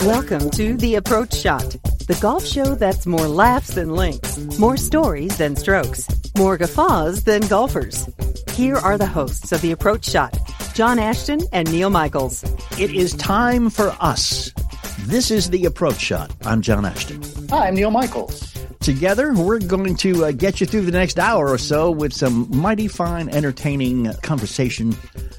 Welcome to The Approach Shot, the golf show that's more laughs than links, more stories than strokes, more guffaws than golfers. Here are the hosts of The Approach Shot, John Ashton and Neil Michaels. It is time for us. This is The Approach Shot. I'm John Ashton. Hi, I'm Neil Michaels. Together, we're going to uh, get you through the next hour or so with some mighty fine, entertaining conversation.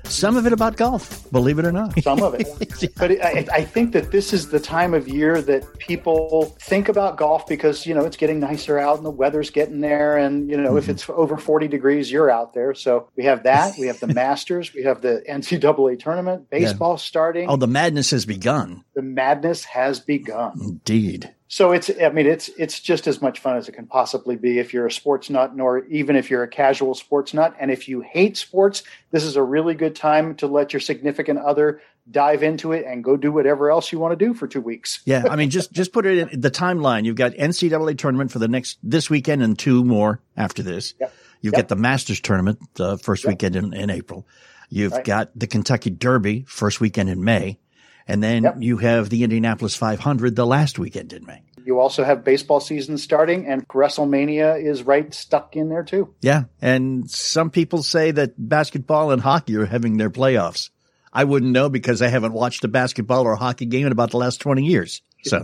Some of it about golf, believe it or not. Some of it. but I, I, think that this is the time of year that people think about golf because, you know, it's getting nicer out and the weather's getting there. And, you know, mm-hmm. if it's over 40 degrees, you're out there. So we have that. We have the Masters. We have the NCAA tournament, baseball yeah. starting. Oh, the madness has begun. The madness has begun. Indeed so it's i mean it's it's just as much fun as it can possibly be if you're a sports nut nor even if you're a casual sports nut and if you hate sports this is a really good time to let your significant other dive into it and go do whatever else you want to do for two weeks yeah i mean just just put it in the timeline you've got ncaa tournament for the next this weekend and two more after this yep. you've yep. got the masters tournament the first yep. weekend in, in april you've right. got the kentucky derby first weekend in may and then you have the Indianapolis 500 the last weekend in May. You also have baseball season starting, and WrestleMania is right stuck in there too. Yeah. And some people say that basketball and hockey are having their playoffs. I wouldn't know because I haven't watched a basketball or hockey game in about the last 20 years. So.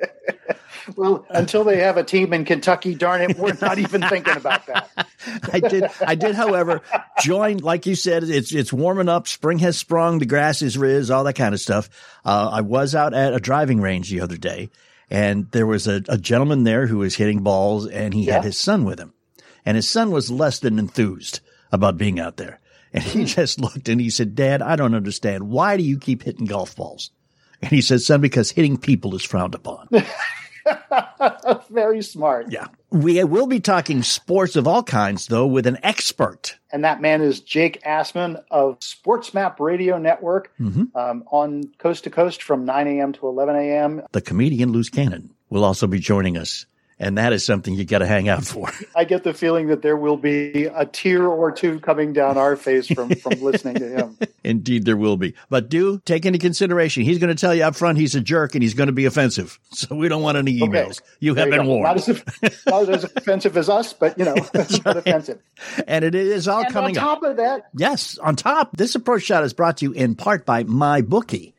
well, until they have a team in Kentucky, darn it, we're not even thinking about that. I did, I did, however, join, like you said, it's, it's warming up. Spring has sprung. The grass is riz, all that kind of stuff. Uh, I was out at a driving range the other day and there was a, a gentleman there who was hitting balls and he yeah. had his son with him and his son was less than enthused about being out there. And he hmm. just looked and he said, Dad, I don't understand. Why do you keep hitting golf balls? And he said, son, because hitting people is frowned upon. Very smart. Yeah. We will be talking sports of all kinds, though, with an expert. And that man is Jake Asman of SportsMap Radio Network mm-hmm. um, on Coast to Coast from 9 a.m. to 11 a.m. The comedian Loose Cannon will also be joining us and that is something you got to hang out for. I get the feeling that there will be a tear or two coming down our face from from listening to him. Indeed, there will be. But do take into consideration he's going to tell you up front he's a jerk and he's going to be offensive. So we don't want any emails. Okay. You have you been go. warned. Not as, not as, offensive as us, but you know, it's not offensive. And it is all and coming on top up. of that. Yes, on top, this approach shot is brought to you in part by my bookie.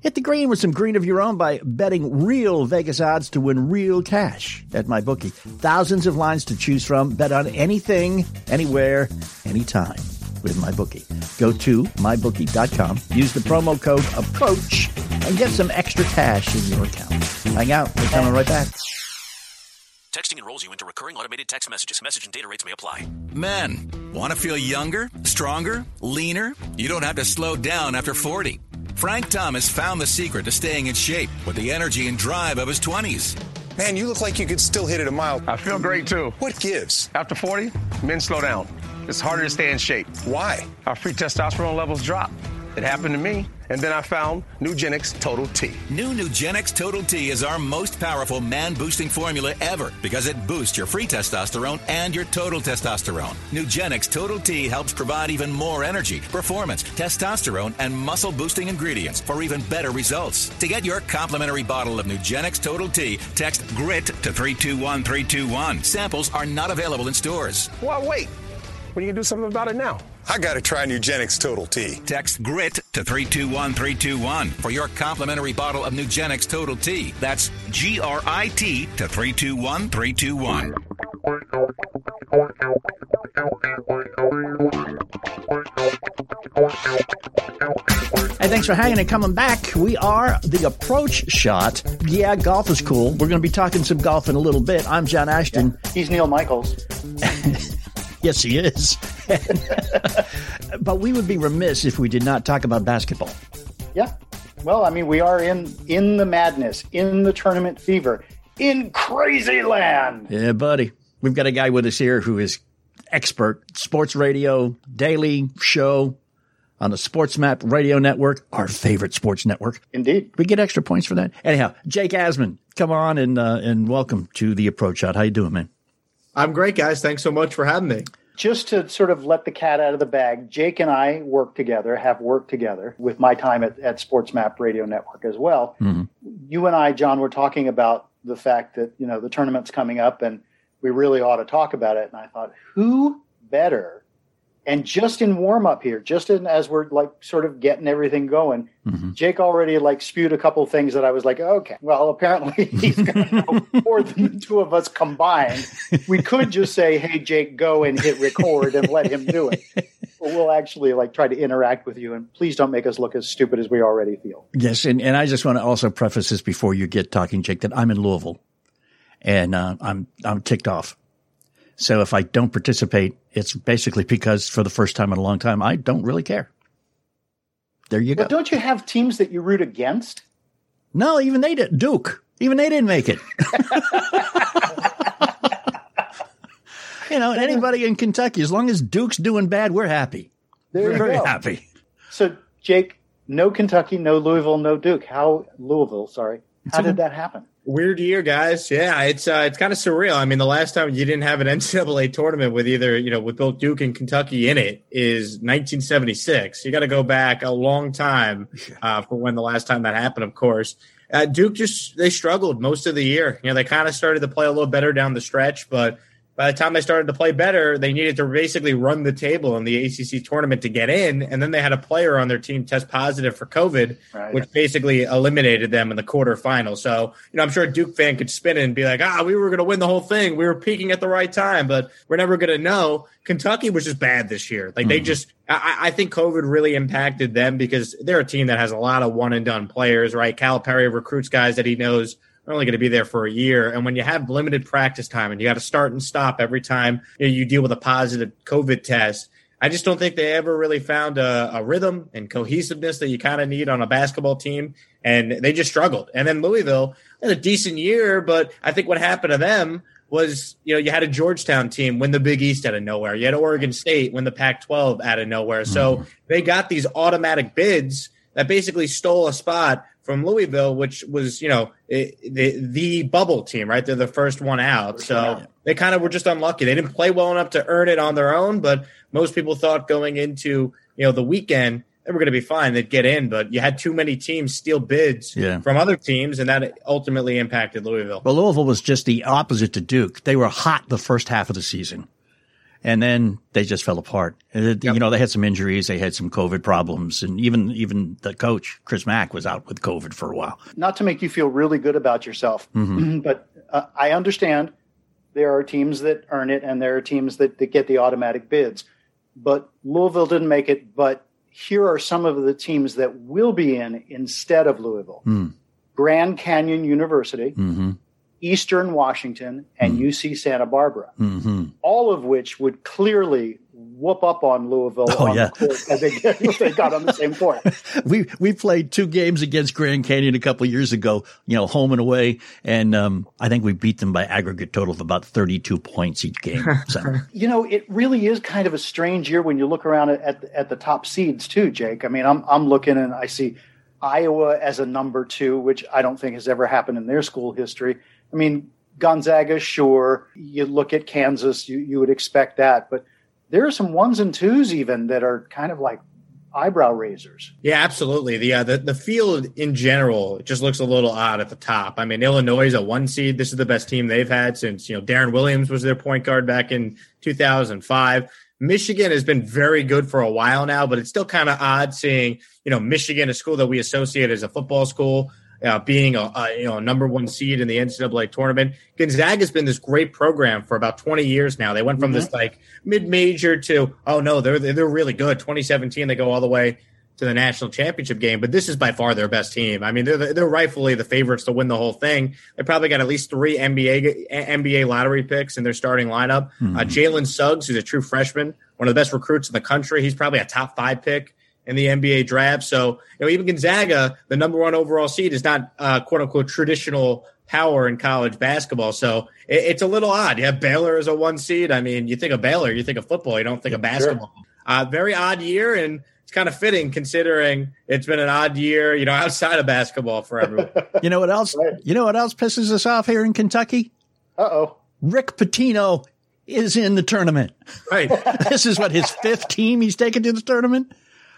Hit the green with some green of your own by betting real Vegas odds to win real cash at my bookie. Thousands of lines to choose from. Bet on anything, anywhere, anytime with MyBookie. Go to mybookie.com, use the promo code APPROACH, and get some extra cash in your account. Hang out. We're coming right back. Texting enrolls you into recurring automated text messages. Message and data rates may apply. Men, want to feel younger, stronger, leaner? You don't have to slow down after 40. Frank Thomas found the secret to staying in shape with the energy and drive of his 20s. Man, you look like you could still hit it a mile. I feel great too. What gives? After 40, men slow down. It's harder to stay in shape. Why? Our free testosterone levels drop. It happened to me. And then I found Nugenix Total T. New Nugenix Total T is our most powerful man boosting formula ever because it boosts your free testosterone and your total testosterone. Nugenix Total T helps provide even more energy, performance, testosterone, and muscle boosting ingredients for even better results. To get your complimentary bottle of Nugenix Total T, text GRIT to 321321. Samples are not available in stores. Well, wait. When are you going to do something about it now? I got to try Nugenix Total T. Text GRIT to 321321 for your complimentary bottle of Nugenix Total T. That's G R I T to 321321. Hey, thanks for hanging and coming back. We are the approach shot. Yeah, golf is cool. We're going to be talking some golf in a little bit. I'm John Ashton. He's Neil Michaels. Yes, he is. but we would be remiss if we did not talk about basketball. Yeah. Well, I mean, we are in in the madness, in the tournament fever, in crazy land. Yeah, buddy. We've got a guy with us here who is expert sports radio, daily show on the Sports Map Radio Network, our favorite sports network. Indeed. We get extra points for that. Anyhow, Jake Asman, come on and uh, and welcome to the approach shot. How you doing, man? I'm great, guys. Thanks so much for having me. Just to sort of let the cat out of the bag, Jake and I work together, have worked together with my time at, at Sports Map Radio Network as well. Mm-hmm. You and I, John, were talking about the fact that, you know, the tournament's coming up and we really ought to talk about it. And I thought, who better? And just in warm up here, just in as we're like sort of getting everything going, Mhm. Jake already like spewed a couple things that I was like, okay, well, apparently he's going to know more than the two of us combined. We could just say, hey, Jake, go and hit record and let him do it. But we'll actually like try to interact with you. And please don't make us look as stupid as we already feel. Yes, and, and I just want to also preface this before you get talking, Jake, that I'm in Louisville, and uh, I'm I'm ticked off. So if I don't participate, it's basically because for the first time in a long time, I don't really care. There you go. But don't you have teams that you root against? No, even they did. Duke, even they didn't make it. you know, anybody in Kentucky, as long as Duke's doing bad, we're happy. There we're very go. happy. So, Jake, no Kentucky, no Louisville, no Duke. How Louisville? Sorry, how did that happen? Weird year, guys. Yeah, it's uh, it's kind of surreal. I mean, the last time you didn't have an NCAA tournament with either you know with both Duke and Kentucky in it is 1976. You got to go back a long time uh, for when the last time that happened. Of course, uh, Duke just they struggled most of the year. You know, they kind of started to play a little better down the stretch, but by the time they started to play better, they needed to basically run the table in the ACC tournament to get in, and then they had a player on their team test positive for COVID, Right. which basically eliminated them in the quarterfinal. So, you know, I'm sure a Duke fan could spin it and be like, ah, we were going to win the whole thing. We were peaking at the right time, but we're never going to know. Kentucky was just bad this year. Like they just, I, I think COVID really impacted them because they're a team that has a lot of one and done players, right? Calipari recruits guys that he knows are only going to be there for a year. And when you have limited practice time and you got to start and stop every time you, know, you deal with a positive COVID test, I just don't think they ever really found a, a rhythm and cohesiveness that you kind of need on a basketball team. And they just struggled. And then Louisville had a decent year, but I think what happened to them was, you know, you had a Georgetown team win the Big East out of nowhere. You had Oregon State win the Pac 12 out of nowhere. So mm-hmm. they got these automatic bids that basically stole a spot from Louisville, which was, you know, the the bubble team, right? They're the first one out. So they kind of were just unlucky. They didn't play well enough to earn it on their own, but most people thought going into, you know, the weekend they were going to be fine. They'd get in, but you had too many teams steal bids Yeah. from other teams, and that ultimately impacted Louisville. Well, Louisville was just the opposite to Duke. They were hot the first half of the season, and then they just fell apart. Uh, and it- You know, they had some injuries, they had some COVID problems, and even even the coach Chris Mack was out with COVID for a while. Not to make you feel really good about yourself, mm-hmm. but uh, I understand there are teams that earn it and there are teams that, that get the automatic bids. But Louisville didn't make it. But here are some of the teams that will be in instead of Louisville hmm. Grand Canyon University, mm-hmm. Eastern Washington, and UC Santa Barbara. Mm-hmm. all of which would clearly whoop up on Louisville. Oh, on yeah. the court as they, if they got on the same court. we we played two games against Grand Canyon a couple of years ago, you know, home and away, and um, I think we beat them by aggregate total of about thirty-two points each game. So You know, it really is kind of a strange year when you look around at at, at the top seeds too, Jake. I mean, I'm I'm looking and I see Iowa as a number two, which I don't think has ever happened in their school history. I mean, Gonzaga, sure. You look at Kansas, you you would expect that, but there are some ones and twos even that are kind of like eyebrow raisers. Yeah, absolutely. The uh, the the field in general just looks a little odd at the top. I mean, Illinois is a one seed. This is the best team they've had since you know Deron Williams was their point guard back in 2005. Michigan has been very good for a while now, but it's still kind of odd seeing you know Michigan, a school that we associate as a football school, uh, being a, a you know number one seed in the NCAA tournament. Gonzaga has been this great program for about 20 years now. They went from this like mid major to oh no, they're they're really good. 2017, they go all the way to the national championship game, but this is by far their best team. I mean, they're they're rightfully the favorites to win the whole thing. They probably got at least three NBA NBA lottery picks in their starting lineup. Uh, Jalen Suggs, who's a true freshman, one of the best recruits in the country, he's probably a top five pick in the NBA draft. So you know, even Gonzaga, the number one overall seed, is not uh, quote unquote traditional power in college basketball. So it, it's a little odd. You have Baylor as a one seed. I mean, you think of Baylor, you think of football, you don't think of basketball. Uh, very odd year, and it's kind of fitting considering it's been an odd year, you know, outside of basketball for everyone. you know what else? You know what else pisses us off here in Kentucky? Uh oh. Rick Pitino is in the tournament. right. this is what his fifth team he's taken to the tournament.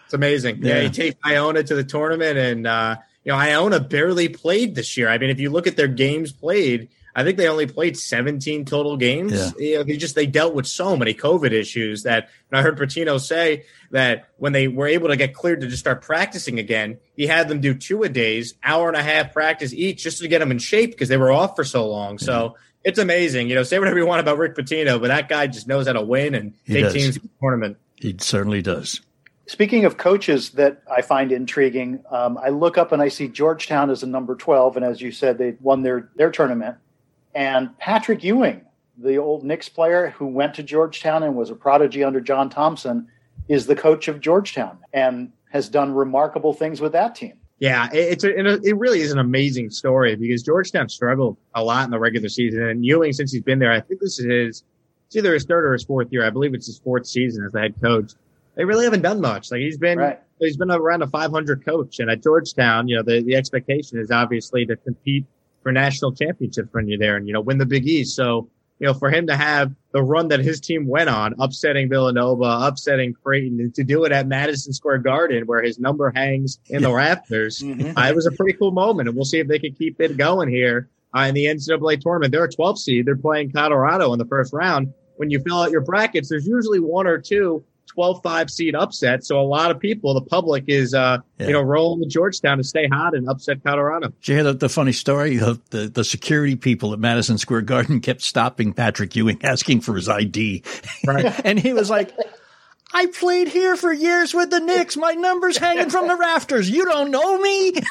It's amazing. Yeah, Yeah. he takes Iona to the tournament, and uh, you know Iona barely played this year. I mean, if you look at their games played, I think they only played 17 total games. Yeah. You know, they just they dealt with so many COVID issues that I heard Pitino say that when they were able to get cleared to just start practicing again, he had them do two a days, hour and a half practice each, just to get them in shape because they were off for so long. So. It's amazing, you know. Say whatever you want about Rick Pitino, but that guy just knows how to win and He take does. teams to the tournament. He certainly does. Speaking of coaches that I find intriguing, um, I look up and I see Georgetown as a number 12. And as you said, they won their, their tournament. And Patrick Ewing, the old Knicks player who went to Georgetown and was a prodigy under John Thompson, is the coach of Georgetown and has done remarkable things with that team. Yeah, it's a, it really is an amazing story because Georgetown struggled a lot in the regular season, and Ewing, since he's been there, I think this is his it's either his third or his fourth year. I believe it's his fourth season as the head coach. They really haven't done much. Like he's been Right. he's been around a 500 coach, and at Georgetown, you know, the the expectation is obviously to compete for national championships when you're there, and you know, win the Big East. So you know, for him to have the run that his team went on, upsetting Villanova, upsetting Creighton, and to do it at Madison Square Garden, where his number hangs in the rafters, Mhm. uh, it was a pretty cool moment. And we'll see if they can keep it going here uh, in the NCAA tournament. They're a 12 seed. They're playing Colorado in the first round. When you fill out your brackets, there's usually one or two 12-5 seed upset. So a lot of people, the public, is uh, Yeah. you know rolling with Georgetown to stay hot and upset Colorado. Did you hear the, the funny story? The, the the security people at Madison Square Garden kept stopping Patrick Ewing, asking for his ID, Right. and he was like. I played here for years with the Knicks. My number's hanging from the rafters. You don't know me.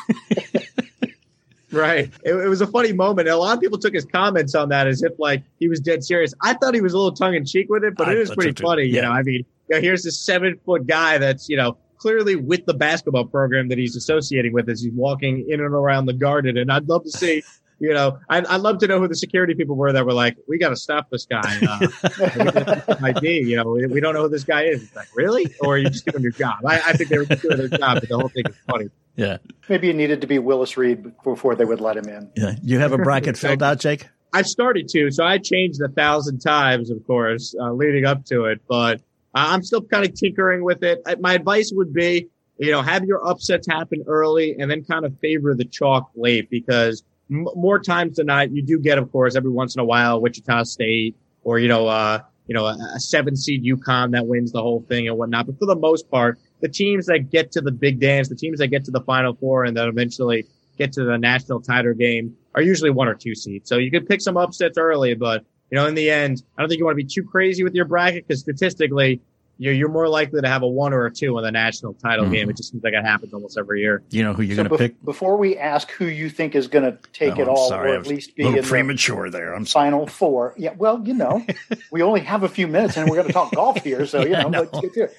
Right. It, it was a funny moment. A lot of people took his comments on that as if like he was dead serious. I thought he was a little tongue in cheek with it, but I it is pretty funny. You Yeah. know, I mean, you know, here's this seven foot guy that's, you know, clearly with the basketball program that he's associating with as he's walking in and around the garden. And I'd love to see, you know, I'd, I'd love to know who the security people were that were like, we got to stop this guy. Uh, we gotta keep him ID. You know, we, we don't know who this guy is. It's like, really? Or are you just doing your job? I, I think they were doing their job, but the whole thing is funny. Yeah, Maybe it needed to be Willis Reed before they would let him in. yeah. You have a bracket filled out, Jake? I've started to, so I changed a thousand times, of course, uh, leading up to it, but I'm still kind of tinkering with it. My advice would be, you know, have your upsets happen early and then kind of favor the chalk late because m- more times than not, you do get, of course, every once in a while, Wichita State or, you know, uh, you know, a, a seven seed UConn that wins the whole thing and whatnot. But for the most part, the teams that get to the big dance, the teams that get to the final four and then eventually get to the national title game are usually one or two seeds. So you could pick some upsets early, but you know, in the end, I don't think you want to be too crazy with your bracket because statistically, you're, you're more likely to have a one or a two in the national title Mm-hmm. game. It just seems like it happens almost every year. You know who you're So going to bef- pick? before we ask who you think is going to take Oh, it I'm all, sorry, or at least be little in the premature there. I'm sorry. final four. Yeah, well, you know, we only have a few minutes, and we're going to talk golf here, so you Yeah, I know, know. let's get to it.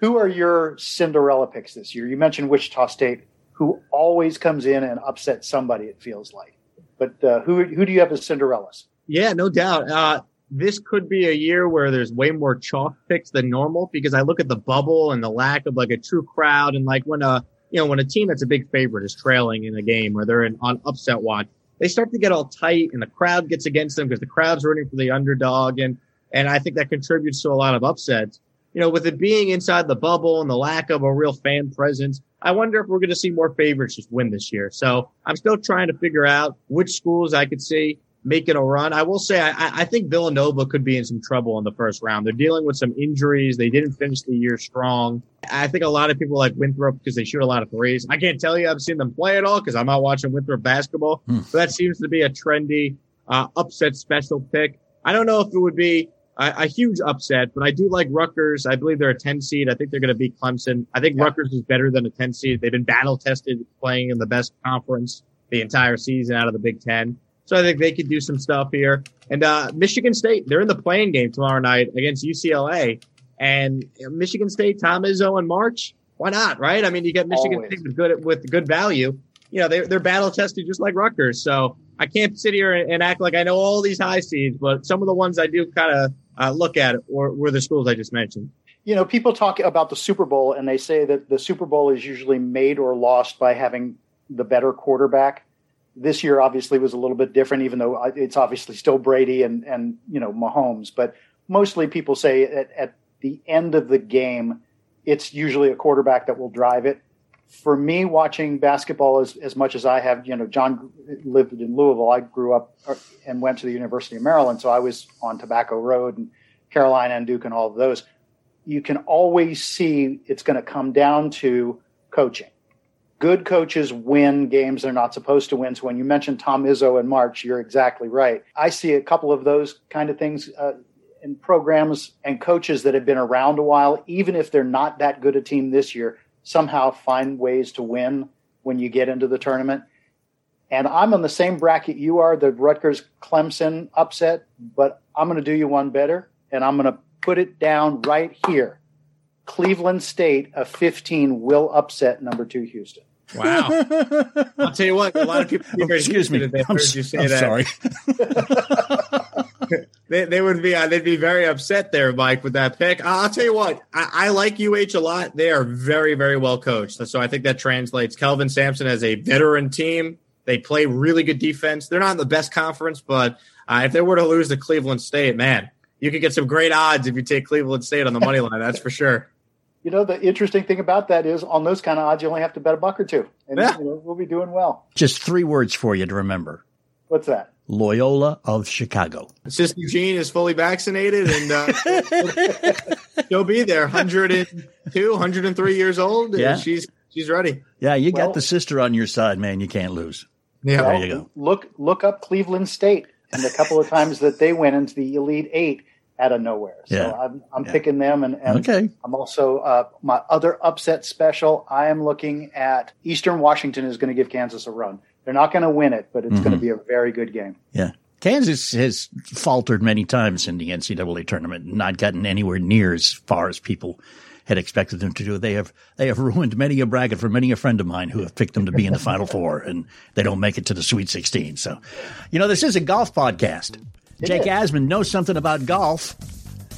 Who are your Cinderella picks this year? You mentioned Wichita State, who always comes in and upsets somebody. It feels like, but uh, who who do you have as Cinderellas? Yeah, no doubt. Uh, this could be a year where there's way more chalk picks than normal because I look at the bubble and the lack of like a true crowd and like when a you know when a team that's a big favorite is trailing in a game or they're in, on upset watch, they start to get all tight and the crowd gets against them because the crowd's rooting for the underdog and and I think that contributes to a lot of upsets. You know, with it being inside the bubble and the lack of a real fan presence, I wonder if we're going to see more favorites just win this year. So I'm still trying to figure out which schools I could see making a run. I will say, I, I think Villanova could be in some trouble in the first round. They're dealing with some injuries. They didn't finish the year strong. I think a lot of people like Winthrop because they shoot a lot of threes. I can't tell you I've seen them play at all because I'm not watching Winthrop basketball. Hmm. But that seems to be a trendy uh, upset special pick. I don't know if it would be a, a huge upset, but I do like Rutgers. I believe they're a 10 seed. I think they're going to beat Clemson. I think Yeah. Rutgers is better than a 10 seed. They've been battle tested playing in the best conference the entire season out of the Big Ten. So I think they could do some stuff here. And uh, Michigan State, they're in the playing game tomorrow night against UCLA. And Michigan State, Tom Izzo and March, why not? Right? I mean, you get Michigan Always. State with good with good value. You know, they, they're battle tested just like Rutgers. So I can't sit here and, and act like I know all these high seeds, but some of the ones I do kind of uh, look at were, were the schools I just mentioned. You know, people talk about the Super Bowl, and they say that the Super Bowl is usually made or lost by having the better quarterback. This year, obviously, was a little bit different, even though it's obviously still Brady and and you know Mahomes. But mostly, people say at, at the end of the game, it's usually a quarterback that will drive it. For me, watching basketball as, as much as I have, you know, John lived in Louisville. I grew up uh, and went to the University of Maryland, so I was on Tobacco Road and Carolina and Duke and all of those. You can always see it's going to come down to coaching. Good coaches win games they're not supposed to win. So when you mentioned Tom Izzo in March, you're exactly right. I see a couple of those kind of things uh, in programs and coaches that have been around a while, even if they're not that good a team this year, somehow find ways to win when you get into the tournament. And I'm on the same bracket you are, the Rutgers Clemson upset, but I'm going to do you one better, and I'm going to put it down right here. Cleveland State, a 15, will upset number two Houston. Wow. I'll tell you what, a lot of people. Oh, excuse me. They I'm, heard you say I'm that. sorry. they, they would be uh, they'd be very upset there, Mike, with that pick. Uh, I'll tell you what, I, I like UH a lot. They are very very well coached, so I think that translates. Kelvin Sampson as a veteran team. They play really good defense. They're not in the best conference, but uh, if they were to lose to Cleveland State, man, you could get some great odds if you take Cleveland State on the money line. That's for sure. You know, the interesting thing about that is on those kind of odds, you only have to bet a buck or two, and Yeah. you know, we'll be doing well. Just three words for you to remember What's that? Loyola of Chicago. Sister Jean is fully vaccinated and uh, she'll be there 102 103 years old Yeah. she's she's ready Yeah, you Well- got the sister on your side, man. You can't lose. yeah There you go. Look look up Cleveland State and the couple of times that they went into the Elite Eight out of nowhere. So Yeah. I'm I'm Yeah. picking them, and, and Okay. I'm also uh, my other upset special. I am looking at Eastern Washington is going to give Kansas a run. They're not going to win it, but it's Mm-hmm. going to be a very good game. Yeah. Kansas has faltered many times in the NCAA tournament, and not gotten anywhere near as far as people had expected them to do. They have they have ruined many a bracket for many a friend of mine who have picked them to be in the Final Four, and they don't make it to the Sweet 16. So, you know, this is a golf podcast. Jake Asman knows something about golf.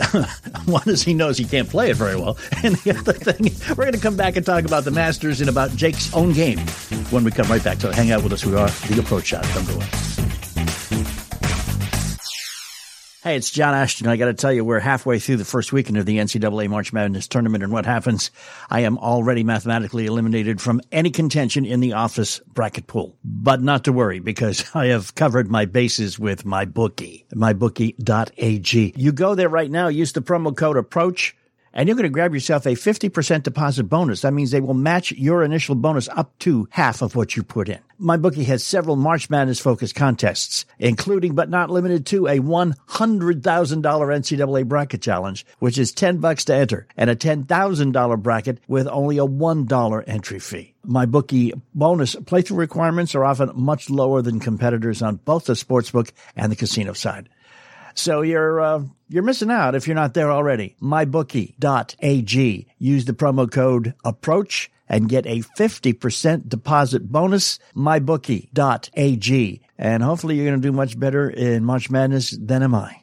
One is he knows he can't play it very well, and the other thing, we're going to come back and talk about the Masters and about Jake's own game when we come right back. So hang out with us. We are the Approach Shot. Come to us. Hey, it's John Ashton. I got to tell you, we're halfway through the first weekend of the NCAA March Madness tournament, and what happens? I am already mathematically eliminated from any contention in the office bracket pool. But not to worry, because I have covered my bases with my bookie, mybookie.ag. You go there right now, use the promo code APPROACH, and you're going to grab yourself a 50% deposit bonus. That means they will match your initial bonus up to half of what you put in. My bookie has several March Madness focused contests, including but not limited to a $100,000 NCAA bracket challenge, which is 10 bucks to enter, and a $10,000 bracket with only a $1 entry fee. My bookie bonus playthrough requirements are often much lower than competitors on both the sportsbook and the casino side. So you're uh, you're missing out if you're not there already. MyBookie.ag. Use the promo code APPROACH and get a 50% deposit bonus. MyBookie.ag. And hopefully you're going to do much better in March Madness than am I.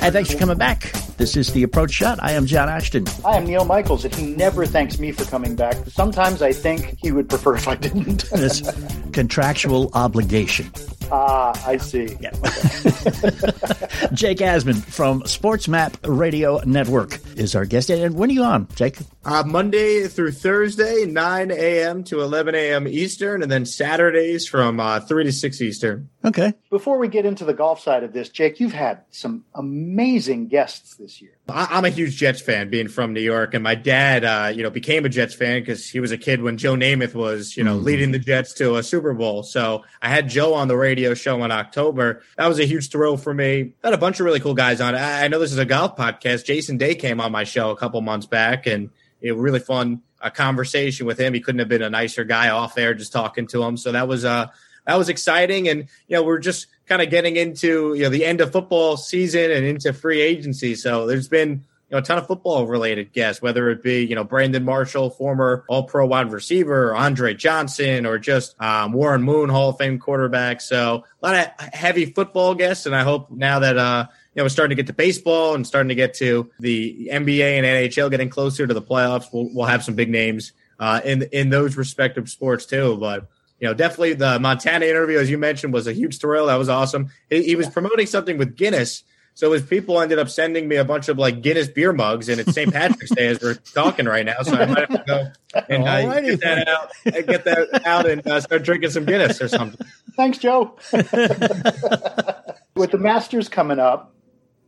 And thanks for coming back. This is the Approach Shot. I am John Ashton. I am Neil Michaels, and he never thanks me for coming back. Sometimes I think he would prefer if I didn't. this contractual obligation. Ah, I see. Yeah. Jake Asman from Sports Map Radio Network is our guest. And when are you on, Jake? Uh, Monday through Thursday, 9 a.m. to 11 a.m. Eastern, and then Saturdays from uh, 3 to 6 Eastern. Okay. Before we get into the golf side of this, Jake, you've had some amazing guests this year. I, am a huge Jets fan, being from New York, and my dad, uh, you know, became a Jets fan because he was a kid when Joe Namath was, you know, mm-hmm. leading the Jets to a Super Bowl. So I had Joe on the radio show in October. That was a huge thrill for me. Had a bunch of really cool guys on. I, I know this is a golf podcast. Jason Day came on my show a couple months back, and it was really fun a conversation with him. He couldn't have been a nicer guy off there, just talking to him. So that was uh that was exciting, and you know we're just kind of getting into you know the end of football season and into free agency. So there's been you know a ton of football related guests, whether it be you know Brandon Marshall, former All Pro wide receiver, or Andre Johnson, or just um, Warren Moon, Hall of Fame quarterback. So a lot of heavy football guests, and I hope now that uh, you know we're starting to get to baseball and starting to get to the NBA and NHL, getting closer to the playoffs, we'll, we'll have some big names uh, in in those respective sports too. But you know, definitely the Montana interview, as you mentioned, was a huge thrill. That was awesome. He, he was promoting something with Guinness. So his people ended up sending me a bunch of like Guinness beer mugs, and it's St. Patrick's Day as we're talking right now. So I might have to go and uh, get that out, get that out, and uh, start drinking some Guinness or something. Thanks, Joe. with the Masters coming up,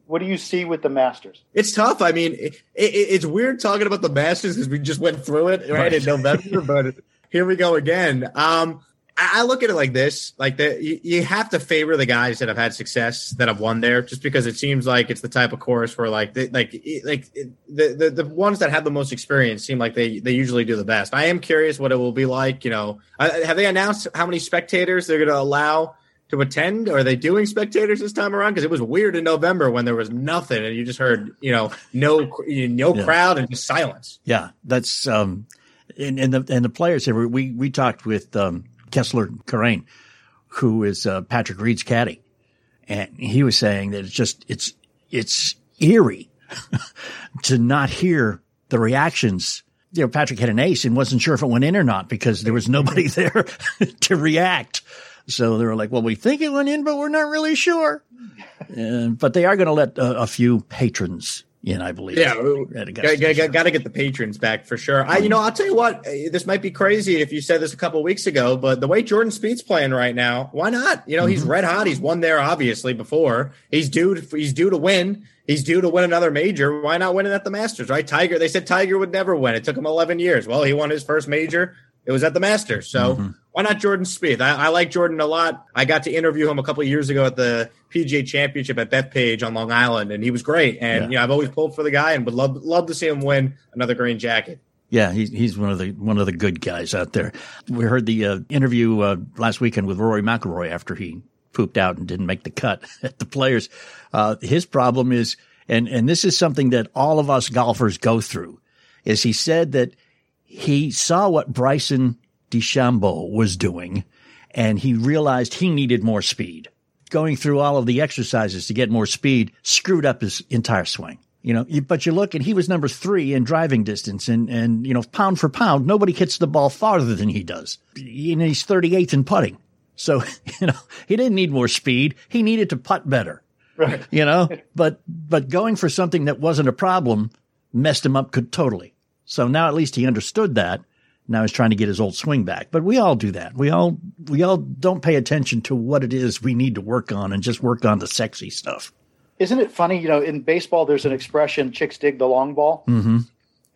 what do you see with the Masters? It's tough. I mean, it, it, it's weird talking about the Masters because we just went through it right, right. in November, but here we go again. Um, I look at it like this: like the, you, have to favor the guys that have had success that have won there, just because it seems like it's the type of course where like they, like like the, the the ones that have the most experience seem like they they usually do the best. I am curious what it will be like. You know, have they announced how many spectators they're going to allow to attend? Or are they doing spectators this time around? Because it was weird in November when there was nothing and you just heard you know no no yeah. crowd and just silence. Yeah, that's um and, and the and the players here, we we talked with um, Kessler Karain, who is uh, Patrick Reed's caddy, and he was saying that it's just it's it's eerie to not hear the reactions. You know, Patrick had an ace and wasn't sure if it went in or not because there was nobody there to react. So they were like, "Well, we think it went in, but we're not really sure." but they are going to let a, a few patrons in, I believe. Yeah, got to get the patrons back for sure. I, you know, I'll tell you what, eh, this might be crazy if you said this a couple weeks ago, but the way Jordan Spieth's playing right now, why not? You know, mm-hmm. he's red hot. He's won there obviously before. He's due. To, he's due to win. He's due to win another major. Why not win it at the Masters? Right? Tiger. They said Tiger would never win. It took him 11 years. Well, he won his first major. It was at the Masters. So. Mm-hmm why not Jordan Spieth? I, I, like Jordan a lot. I got to interview him a couple years ago at the PGA Championship at Bethpage on Long Island, and he was great. And yeah. you know, I've always pulled for the guy, and would love love to see him win another green jacket. Yeah, he's he's one of the one of the good guys out there. We heard the uh, interview uh, last weekend with Rory McIlroy after he pooped out and didn't make the cut at the Players. Uh, his problem is, and and this is something that all of us golfers go through, is he said that he saw what Bryson DeChambeau was doing and he realized he needed more speed. Going through all of the exercises to get more speed screwed up his entire swing. You know, but you look and he was number three in driving distance and, and, you know, pound for pound, nobody hits the ball farther than he does. And he's 38th in putting. So, you know, he didn't need more speed. He needed to putt better. Right. You know, but, but going for something that wasn't a problem messed him up totally. So now at least he understood that. Now he's trying to get his old swing back. But we all do that. We all, we all don't pay attention to what it is we need to work on and just work on the sexy stuff. Isn't it funny? You know, in baseball, there's an expression, chicks dig the long ball. Mm-hmm.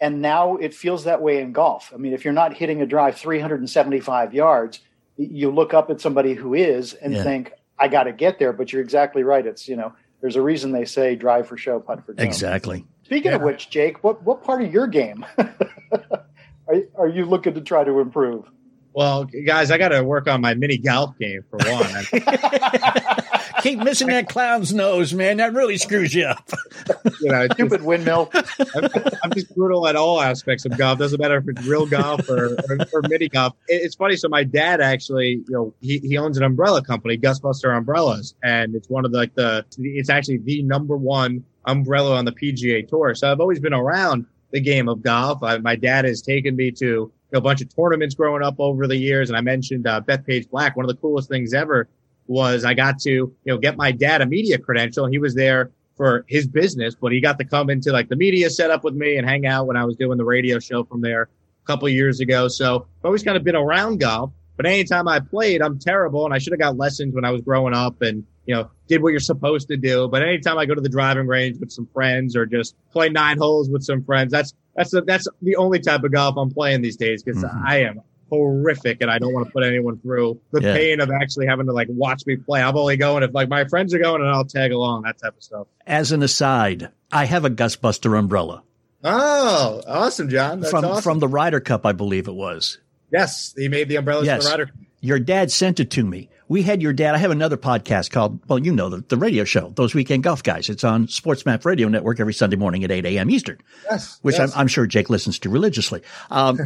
And now it feels that way in golf. I mean, if you're not hitting a drive 375 yards, you look up at somebody who is and Yeah. think, I got to get there. But you're exactly right. It's, you know, there's a reason they say drive for show, putt for dough. Exactly. Speaking of which, Jake, what, what part of your game are, are you looking to try to improve? Well, guys, I got to work on my mini golf game for one. Keep missing that clown's nose, man. That really screws you up. you know, Stupid windmill. I'm, I'm just brutal at all aspects of golf. Doesn't matter if it's real golf or, or, or mini golf. It- it's funny. So my dad actually, you know, he, he owns an umbrella company, GustBuster Umbrellas, and it's one of the, like the, it's actually the number one umbrella on the PGA Tour. So I've always been around the game of golf. I, my dad has taken me to a bunch of tournaments growing up over the years, and I mentioned uh, Bethpage Black. One of the coolest things ever was I got to you know get my dad a media credential. He was there for his business, but he got to come into like the media setup with me and hang out when I was doing the radio show from there a couple years ago. So I've always kind of been around golf. But anytime I played, I'm terrible, and I should have got lessons when I was growing up, and you know did what you're supposed to do. But anytime I go to the driving range with some friends or just play nine holes with some friends, that's that's the, that's the only type of golf I'm playing these days because mm-hmm. I am horrific and I don't want to put anyone through the Yeah. pain of actually having to like watch me play. I'm only going if like my friends are going and I'll tag along that type of stuff. As an aside, I have a GustBuster umbrella Oh, awesome, John. That's from awesome. from the Ryder Cup, I believe it was. yes, he made the umbrellas Yes. for the Ryder. Your dad sent it to me. We had your dad. I have another podcast called, well, you know, the, the radio show, Those Weekend Golf Guys. It's on Sports Map Radio Network every Sunday morning at 8 a.m. Eastern, Yes, which yes. I'm, I'm sure Jake listens to religiously. Um,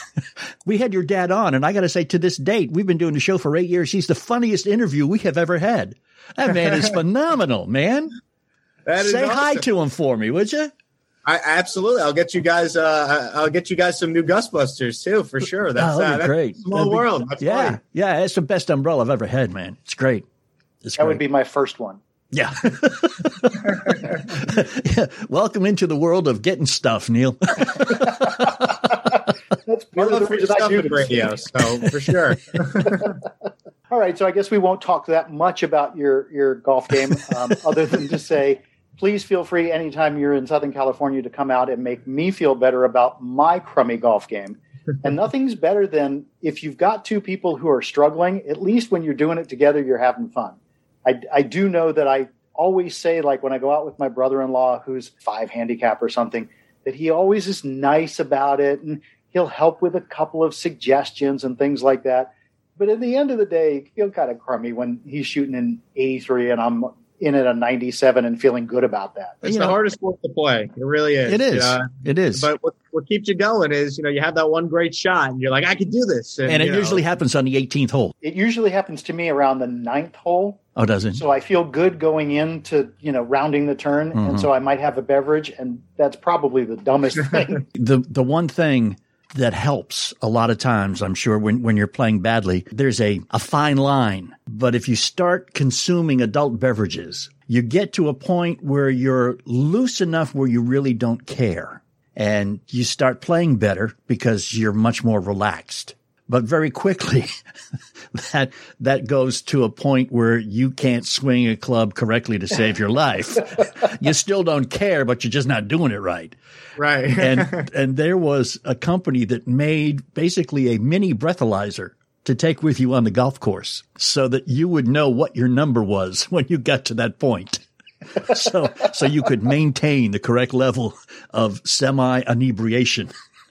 we had your dad on, and I got to say, to this date, we've been doing the show for eight years. He's the funniest interview we have ever had. That man is phenomenal, man. Say hi to him for me, would you? I absolutely. I'll get you guys. Uh, I'll get you guys some new GustBusters too, for sure. That's, Oh, that'd uh, that's great. a small be- world. That's yeah, funny. yeah. It's the best umbrella I've ever had, man. It's great. It's That great. would be my first one. Yeah. yeah. Welcome into the world of getting stuff, Neil. That's part of the free reason I do with radio, so for sure. All right, so I guess we won't talk that much about your your golf game, um, other than to say, please feel free anytime you're in Southern California to come out and make me feel better about my crummy golf game. And nothing's better than if you've got two people who are struggling. At least when you're doing it together, you're having fun. I, I do know that I always say, like when I go out with my brother-in-law, who's five handicap or something, that he always is nice about it and he'll help with a couple of suggestions and things like that. But at the end of the day, you feel kind of crummy when he's shooting an 83 and I'm in at a 97 and feeling good about that. It's You the know- hardest sport to play. It really is. It is. Uh, it is. but what, what keeps you going is, you know, you have that one great shot and you're like, I can do this. and it you know, usually happens on the 18th hole. It usually happens to me around the ninth hole. Oh, does it? So I feel good going into, you know, rounding the turn. And so I might have a beverage. And that's probably the dumbest thing. the the one thing that helps a lot of times, I'm sure, when, when you're playing badly, there's a, a fine line. But if you start consuming adult beverages, you get to a point where you're loose enough where you really don't care. And you start playing better because you're much more relaxed. But very quickly, that that goes to a point where you can't swing a club correctly to save your life. you still don't care, but you're just not doing it right right. and and there was a company that made basically a mini breathalyzer to take with you on the golf course so that you would know what your number was when you got to that point. so so you could maintain the correct level of semi inebriation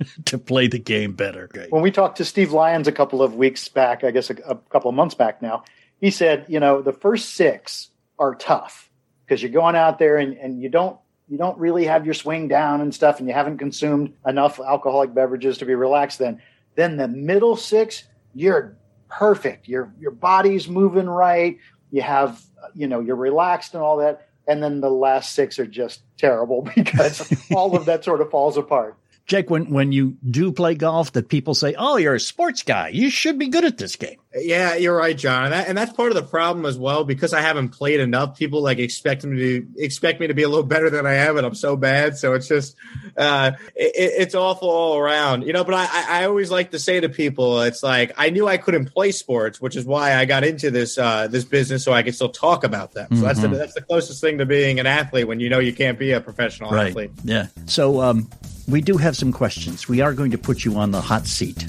to play the game better. when we talked to Steve Lyons a couple of weeks back, I guess a, a couple of months back now, he said, you know, the first six are tough because you're going out there and, and you don't you don't really have your swing down and stuff, and you haven't consumed enough alcoholic beverages to be relaxed. Then, then the middle six, you're perfect. Your your body's moving right. You have you know you're relaxed and all that. And then the last six are just terrible because all of that sort of falls apart. Jake, when, when you do play golf, that people say, "Oh, you're a sports guy. You should be good at this game." Yeah, you're right, John, and, that, and that's part of the problem as well because I haven't played enough. People like expect me to expect me to be a little better than I am, and I'm so bad. So it's just uh, it, it's awful all around, you know. But I, I always like to say to people, it's like I knew I couldn't play sports, which is why I got into this uh, this business so I could still talk about them. So mm-hmm. that's the, that's the closest thing to being an athlete when you know you can't be a professional right. athlete. Yeah. So um, we do have some questions. We are going to put you on the hot seat.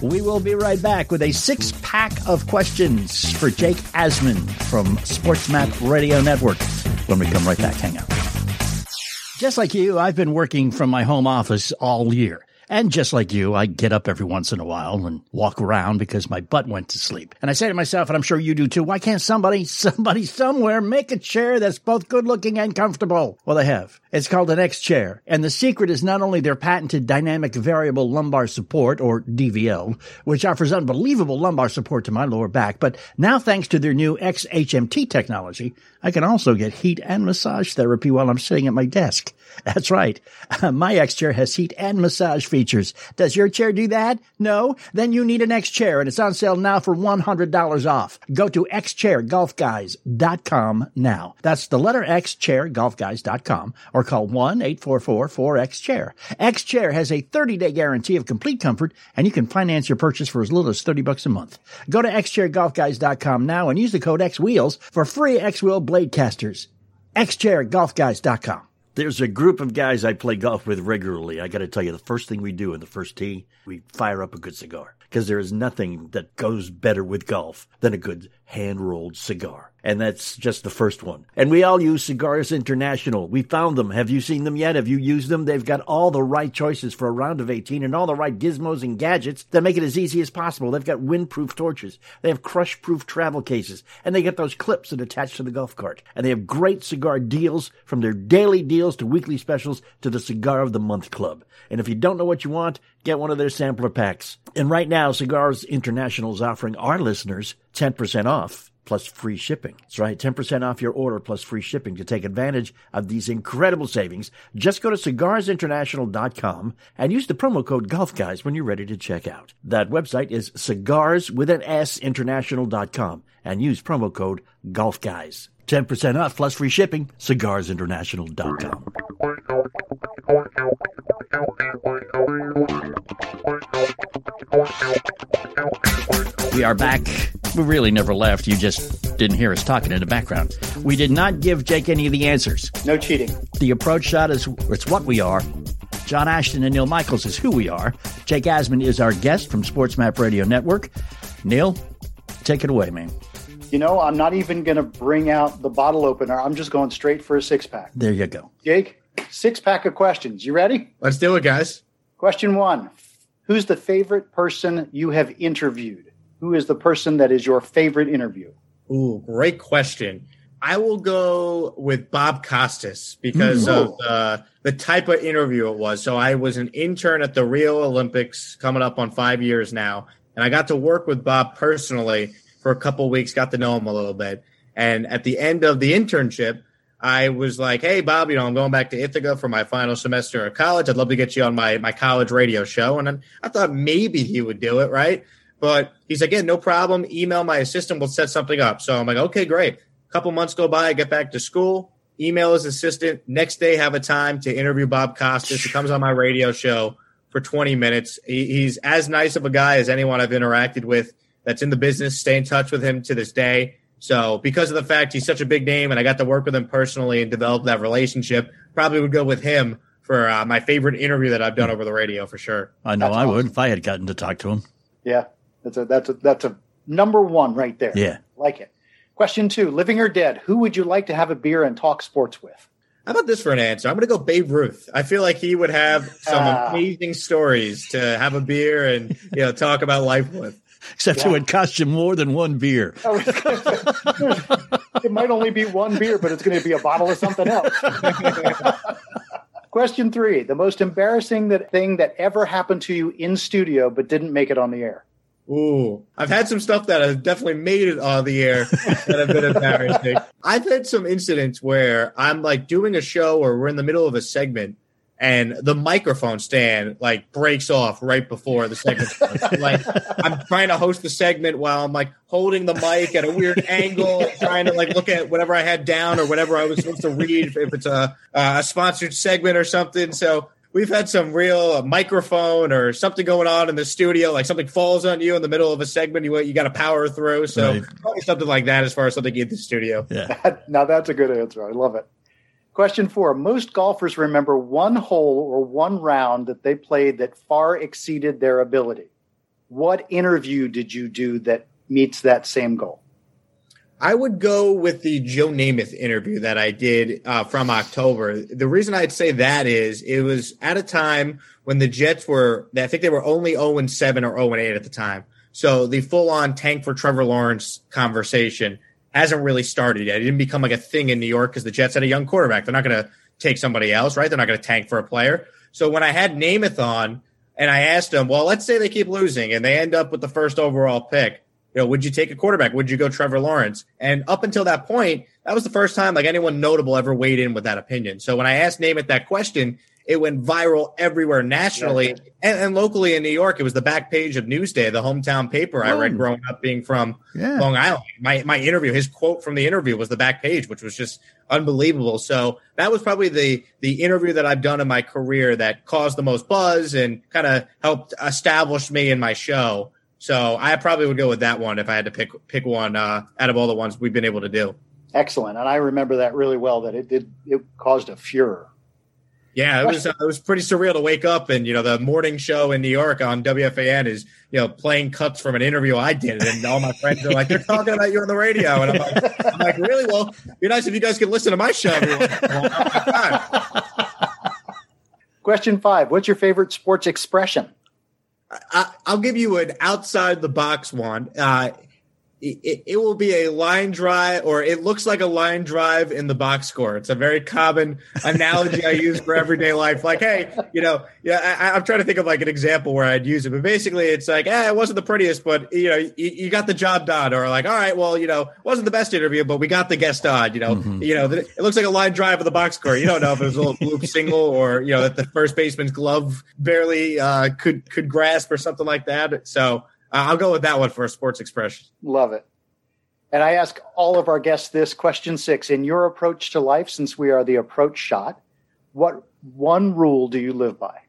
We will be right back with a six pack of questions for Jake Asman from SportsMap Radio Network when we come right back. Hang out. Just like you, I've been working from my home office all year. And just like you, I get up every once in a while and walk around because my butt went to sleep. And I say to myself, and I'm sure you do too, why can't somebody, somebody somewhere make a chair that's both good looking and comfortable? Well, they have. It's called an X chair. And the secret is not only their patented dynamic variable lumbar support, or DVL, which offers unbelievable lumbar support to my lower back, but now thanks to their new XHMT technology, I can also get heat and massage therapy while I'm sitting at my desk. That's right. My X chair has heat and massage features. Does your chair do that? No? Then you need an X chair and it's on sale now for $100 off. Go to xchairgolfguys.com now. That's the letter X chairgolfguys.com or call 1-844-4X-chair. X chair has a 30 day guarantee of complete comfort and you can finance your purchase for as little as 30 bucks a month. Go to xchairgolfguys.com now and use the code XWheels for free X Wheel blade casters. xchairgolfguys.com. There's a group of guys I play golf with regularly. I got to tell you, the first thing we do in the first tee, we fire up a good cigar because there is nothing that goes better with golf than a good hand rolled cigar. And that's just the first one. And we all use Cigars International. We found them. Have you seen them yet? Have you used them? They've got all the right choices for a round of 18 and all the right gizmos and gadgets that make it as easy as possible. They've got windproof torches. They have crush proof travel cases. And they get those clips that attach to the golf cart. And they have great cigar deals from their daily deals to weekly specials to the Cigar of the Month Club. And if you don't know what you want, get one of their sampler packs. And right now, Cigars International is offering our listeners 10% off plus free shipping. That's right, 10% off your order plus free shipping to take advantage of these incredible savings. Just go to cigarsinternational.com and use the promo code Golf Guys when you're ready to check out. That website is cigars with an S international.com and use promo code Golf Guys. 10% off plus free shipping, cigarsinternational.com. We are back. We really never left. You just didn't hear us talking in the background. We did not give Jake any of the answers. No cheating. The approach shot is it's what we are. John Ashton and Neil Michaels is who we are. Jake Asman is our guest from SportsMap Radio Network. Neil, take it away, man you know, I'm not even going to bring out the bottle opener. I'm just going straight for a six pack. There you go. Jake, six pack of questions. You ready? Let's do it, guys. Question one Who's the favorite person you have interviewed? Who is the person that is your favorite interview? Ooh, great question. I will go with Bob Costas because Ooh. of the, the type of interview it was. So I was an intern at the Rio Olympics coming up on five years now, and I got to work with Bob personally for a couple weeks, got to know him a little bit. And at the end of the internship, I was like, "Hey, Bob, you know, I'm going back to Ithaca for my final semester of college. I'd love to get you on my my college radio show." And I thought maybe he would do it, right? But he's like, "Yeah, no problem. Email my assistant. We'll set something up." So I'm like, "Okay, great." A couple months go by. I get back to school. Email his assistant. Next day, have a time to interview Bob Costas. He comes on my radio show for 20 minutes. He, he's as nice of a guy as anyone I've interacted with that's in the business. Stay in touch with him to this day. So because of the fact he's such a big name and I got to work with him personally and develop that relationship, probably would go with him for uh, my favorite interview that I've done over the radio for sure. I know that's I awesome. would if I had gotten to talk to him. Yeah, that's a that's a that's a number one right there. Yeah, like it. Question two: Living or dead? Who would you like to have a beer and talk sports with? How about this for an answer? I'm going to go Babe Ruth. I feel like he would have some uh, amazing stories to have a beer and you know talk about life with except yeah. it would cost you more than one beer. Oh, it might only be one beer, but it's going to be a bottle of something else. Question three: The most embarrassing that thing that ever happened to you in studio but didn't make it on the air. Ooh, I've had some stuff that has definitely made it on the air that have been embarrassing. I've had some incidents where I'm like doing a show or we're in the middle of a segment and the microphone stand like breaks off right before the segment like I'm trying to host the segment while I'm like holding the mic at a weird angle, trying to like look at whatever I had down or whatever I was supposed to read if it's a, a sponsored segment or something. So we've had some real uh, microphone or something going on in the studio, like something falls on you in the middle of a segment, you you got to power through. So Right. probably something like that as far as something in the studio. Yeah. now that's a good answer. I love it. Question four. Most golfers remember one hole or one round that they played that far exceeded their ability. What interview did you do that meets that same goal? I would go with the Joe Namath interview that I did uh, from October. The reason I'd say that is it was at a time when the Jets were, I think they were only 0 and 7 or 0 and 8 at the time. So the full on tank for Trevor Lawrence conversation hasn't really started yet. It didn't become like a thing in New York because the Jets had a young quarterback. They're not going to take somebody else, right? They're not going to tank for a player. So when I had Namath on and I asked him, well, let's say they keep losing and they end up with the first overall pick. You know, would you take a quarterback? Would you go Trevor Lawrence? And up until that point, that was the first time like anyone notable ever weighed in with that opinion. So when I asked Namath that question, it went viral everywhere nationally and, and locally in New York. It was the back page of Newsday, the hometown paper I read growing up being from Yeah. Long Island. My my interview, his quote from the interview was the back page, which was just unbelievable. So that was probably the the interview that I've done in my career that caused the most buzz and kind of helped establish me in my show. So I probably would go with that one if I had to pick pick one uh, out of all the ones we've been able to do. Excellent. And I remember that really well that it did, it caused a furor. Yeah, it was uh, it was pretty surreal to wake up and you know the morning show in New York on WFAN is you know playing cuts from an interview I did and all my friends are like they're talking about you on the radio and I'm like I'm like really well it'd be nice if you guys could listen to my show. every once in a while." Question five. What's your favorite sports expression? I, I'll give you an outside the box one. Uh, it, it will be a line drive, or it looks like a line drive in the box score. It's a very common analogy I use for everyday life. Like, hey, you know, yeah, I, I'm trying to think of like an example where I'd use it, but basically, it's like, eh, it wasn't the prettiest, but you know, you, you got the job done, or like, all right, well, you know, wasn't the best interview, but we got the guest on. You know, you know, it looks like a line drive in the box score. You don't know if it was a little bloop single, or you know, that the first baseman's glove barely uh, could could grasp, or something like that. So. Uh, I'll go with that one for a sports expression. Love it. And I ask all of our guests this question six in your approach to life, since we are the approach shot, what one rule do you live by?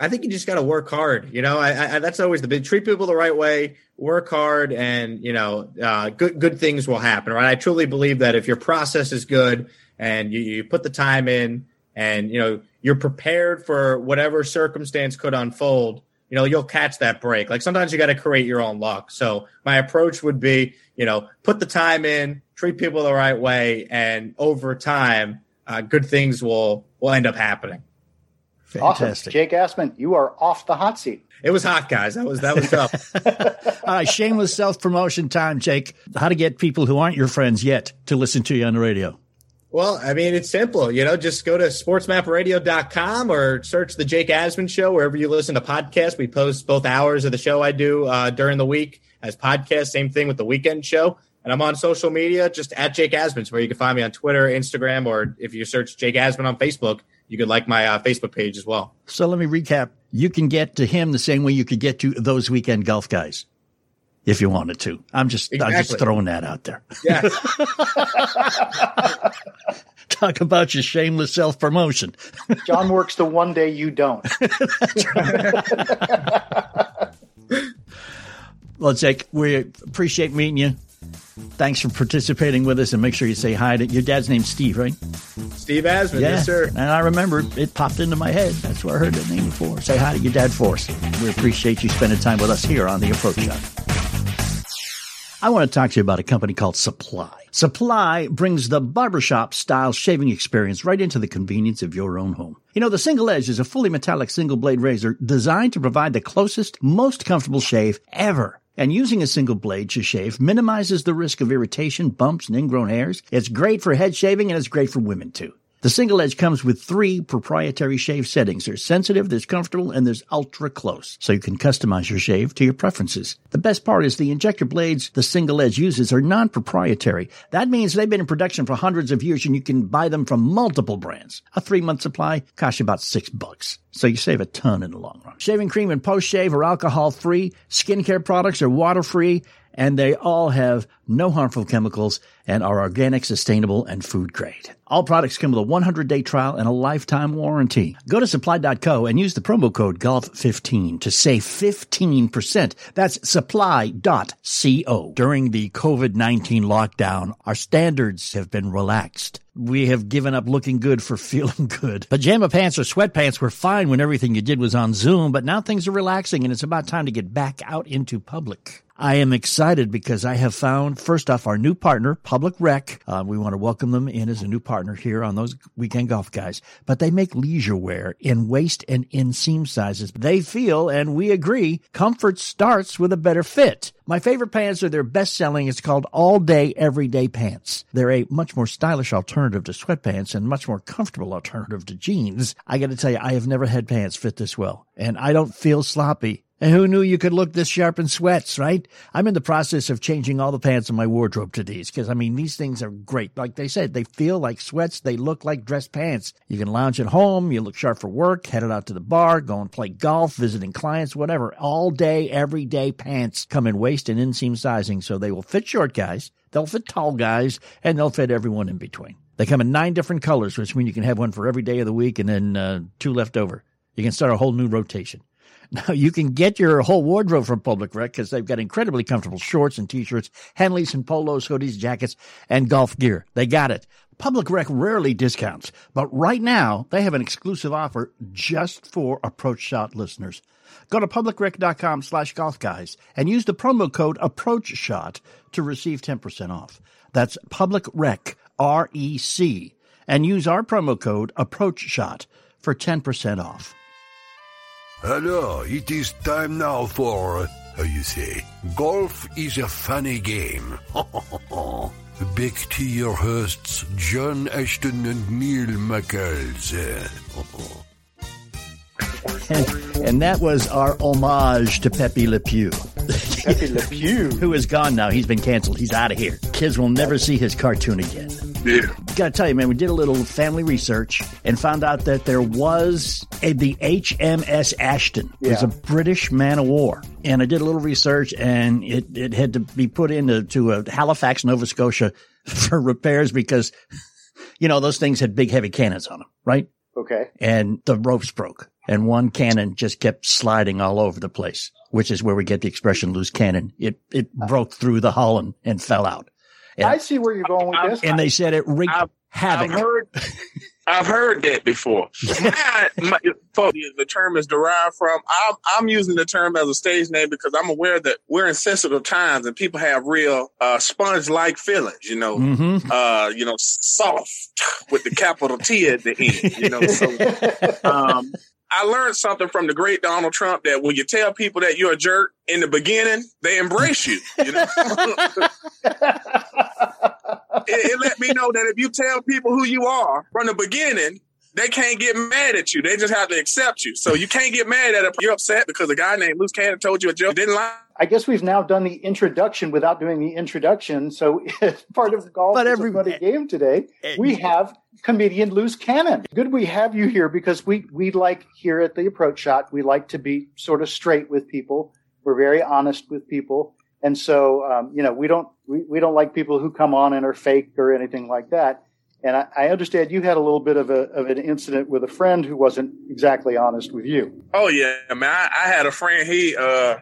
I think you just got to work hard. You know, I, I, that's always the big treat people the right way, work hard, and you know, uh, good good things will happen. Right? I truly believe that if your process is good and you, you put the time in, and you know, you're prepared for whatever circumstance could unfold. You know, you'll catch that break. Like sometimes you got to create your own luck. So my approach would be, you know, put the time in, treat people the right way, and over time, uh, good things will will end up happening. Awesome. Fantastic. Jake Asman, you are off the hot seat. It was hot, guys. That was that was tough. All right, shameless self promotion time, Jake. How to get people who aren't your friends yet to listen to you on the radio? Well, I mean, it's simple. You know, just go to sportsmapradio.com or search the Jake Asman Show wherever you listen to podcasts. We post both hours of the show I do uh, during the week as podcasts. Same thing with the weekend show. And I'm on social media, just at Jake Asman's, where you can find me on Twitter, Instagram, or if you search Jake Asman on Facebook, you could like my uh, Facebook page as well. So let me recap. You can get to him the same way you could get to those weekend golf guys if you wanted to. I'm just I'm just throwing that out there. Yeah. Talk about your shameless self promotion. John works the one day you don't. Well, Jake, we appreciate meeting you. Thanks for participating with us, and make sure you say hi to your dad's name's Steve, right? Steve Asman, yes, sir. And I remember it popped into my head. That's where I heard the name before. Say hi to your dad for us. We appreciate you spending time with us here on the Approach Shot. I want to talk to you about a company called Supply. Supply brings the barbershop style shaving experience right into the convenience of your own home. You know, the Single Edge is a fully metallic single blade razor designed to provide the closest, most comfortable shave ever. And using a single blade to shave minimizes the risk of irritation, bumps, and ingrown hairs. It's great for head shaving and it's great for women too. The single edge comes with three proprietary shave settings. There's sensitive, there's comfortable, and there's ultra close. So you can customize your shave to your preferences. The best part is the injector blades the single edge uses are non-proprietary. That means they've been in production for hundreds of years and you can buy them from multiple brands. A three month supply costs you about six bucks. So you save a ton in the long run. Shaving cream and post shave are alcohol free. Skincare products are water free and they all have no harmful chemicals and are organic, sustainable, and food grade. All products come with a 100 day trial and a lifetime warranty. Go to supply.co and use the promo code GOLF15 to save 15%. That's supply.co. During the COVID-19 lockdown, our standards have been relaxed. We have given up looking good for feeling good. Pajama pants or sweatpants were fine when everything you did was on Zoom, but now things are relaxing and it's about time to get back out into public. I am excited because I have found, first off, our new partner, Public Rec. Uh, we want to welcome them in as a new partner here on those weekend golf guys. But they make leisure wear in waist and inseam sizes. They feel, and we agree, comfort starts with a better fit. My favorite pants are their best selling. It's called All Day Everyday Pants. They're a much more stylish alternative to sweatpants and much more comfortable alternative to jeans. I got to tell you, I have never had pants fit this well, and I don't feel sloppy. And who knew you could look this sharp in sweats, right? I'm in the process of changing all the pants in my wardrobe to these because, I mean, these things are great. Like they said, they feel like sweats. They look like dress pants. You can lounge at home. You look sharp for work, headed out to the bar, go and play golf, visiting clients, whatever. All day, every day pants come in waist and inseam sizing. So they will fit short guys. They'll fit tall guys and they'll fit everyone in between. They come in nine different colors, which means you can have one for every day of the week and then uh, two left over. You can start a whole new rotation. Now you can get your whole wardrobe from Public Rec because they've got incredibly comfortable shorts and t-shirts, Henleys and polos, hoodies, jackets, and golf gear. They got it. Public Rec rarely discounts, but right now they have an exclusive offer just for Approach Shot listeners. Go to publicrec.com slash golf guys and use the promo code Approach Shot to receive 10% off. That's Public Rec, R-E-C, and use our promo code Approach Shot for 10% off. Hello, it is time now for, how you say, golf is a funny game. Back to your hosts, John Ashton and Neil Michaels. And, and that was our homage to Pepe Le Pew. Pepe Le Pew. Who is gone now. He's been canceled. He's out of here. Kids will never see his cartoon again. Yeah. Gotta tell you, man, we did a little family research and found out that there was a, the HMS Ashton. It was a British man of war. And I did a little research and it, it had to be put into to a Halifax, Nova Scotia for repairs because, you know, those things had big, heavy cannons on them, right? Okay. and the ropes broke and one cannon just kept sliding all over the place, which is where we get the expression loose cannon. It, it ah. broke through the hull and, and fell out. And, I see where you're going with this. and they said it wreaked havoc. I've heard, I've heard that before. My, my, folks, the term is derived from. I'm, I'm using the term as a stage name because I'm aware that we're in sensitive times and people have real uh, sponge-like feelings. You know, Mhm. uh, you know, soft with the capital T at the end. You know, so um, I learned something from the great Donald Trump that when you tell people that you're a jerk in the beginning, they embrace you. You know. it, it let me know that if you tell people who you are from the beginning, they can't get mad at you. They just have to accept you. So you can't get mad at it. You're upset because a guy named Loose Cannon told you a joke. Didn't like. I guess we've now done the introduction without doing the introduction. So as part of the golf But is every- a funny game today, we have comedian Loose Cannon. Good we have you here because we we like here at the approach shot, we like to be sort of straight with people. We're very honest with people. And so um, you know, we don't we, we don't like people who come on and are fake or anything like that. And I, I understand you had a little bit of a of an incident with a friend who wasn't exactly honest with you. Oh yeah, man. I, I had a friend. He uh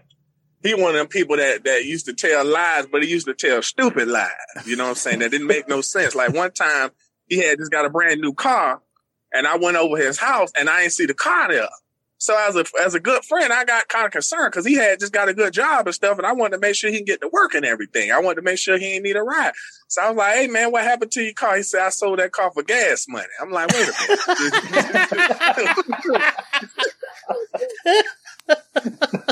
he one of them people that that used to tell lies, but he used to tell stupid lies. You know what I'm saying? That didn't make no sense. Like one time he had just got a brand new car, and I went over his house and I didn't see the car there. So as a as a good friend, I got kind of concerned because he had just got a good job and stuff, and I wanted to make sure he can get to work and everything. I wanted to make sure he didn't need a ride. So I was like, "Hey man, what happened to your car?" He said, "I sold that car for gas money." I'm like, "Wait a minute."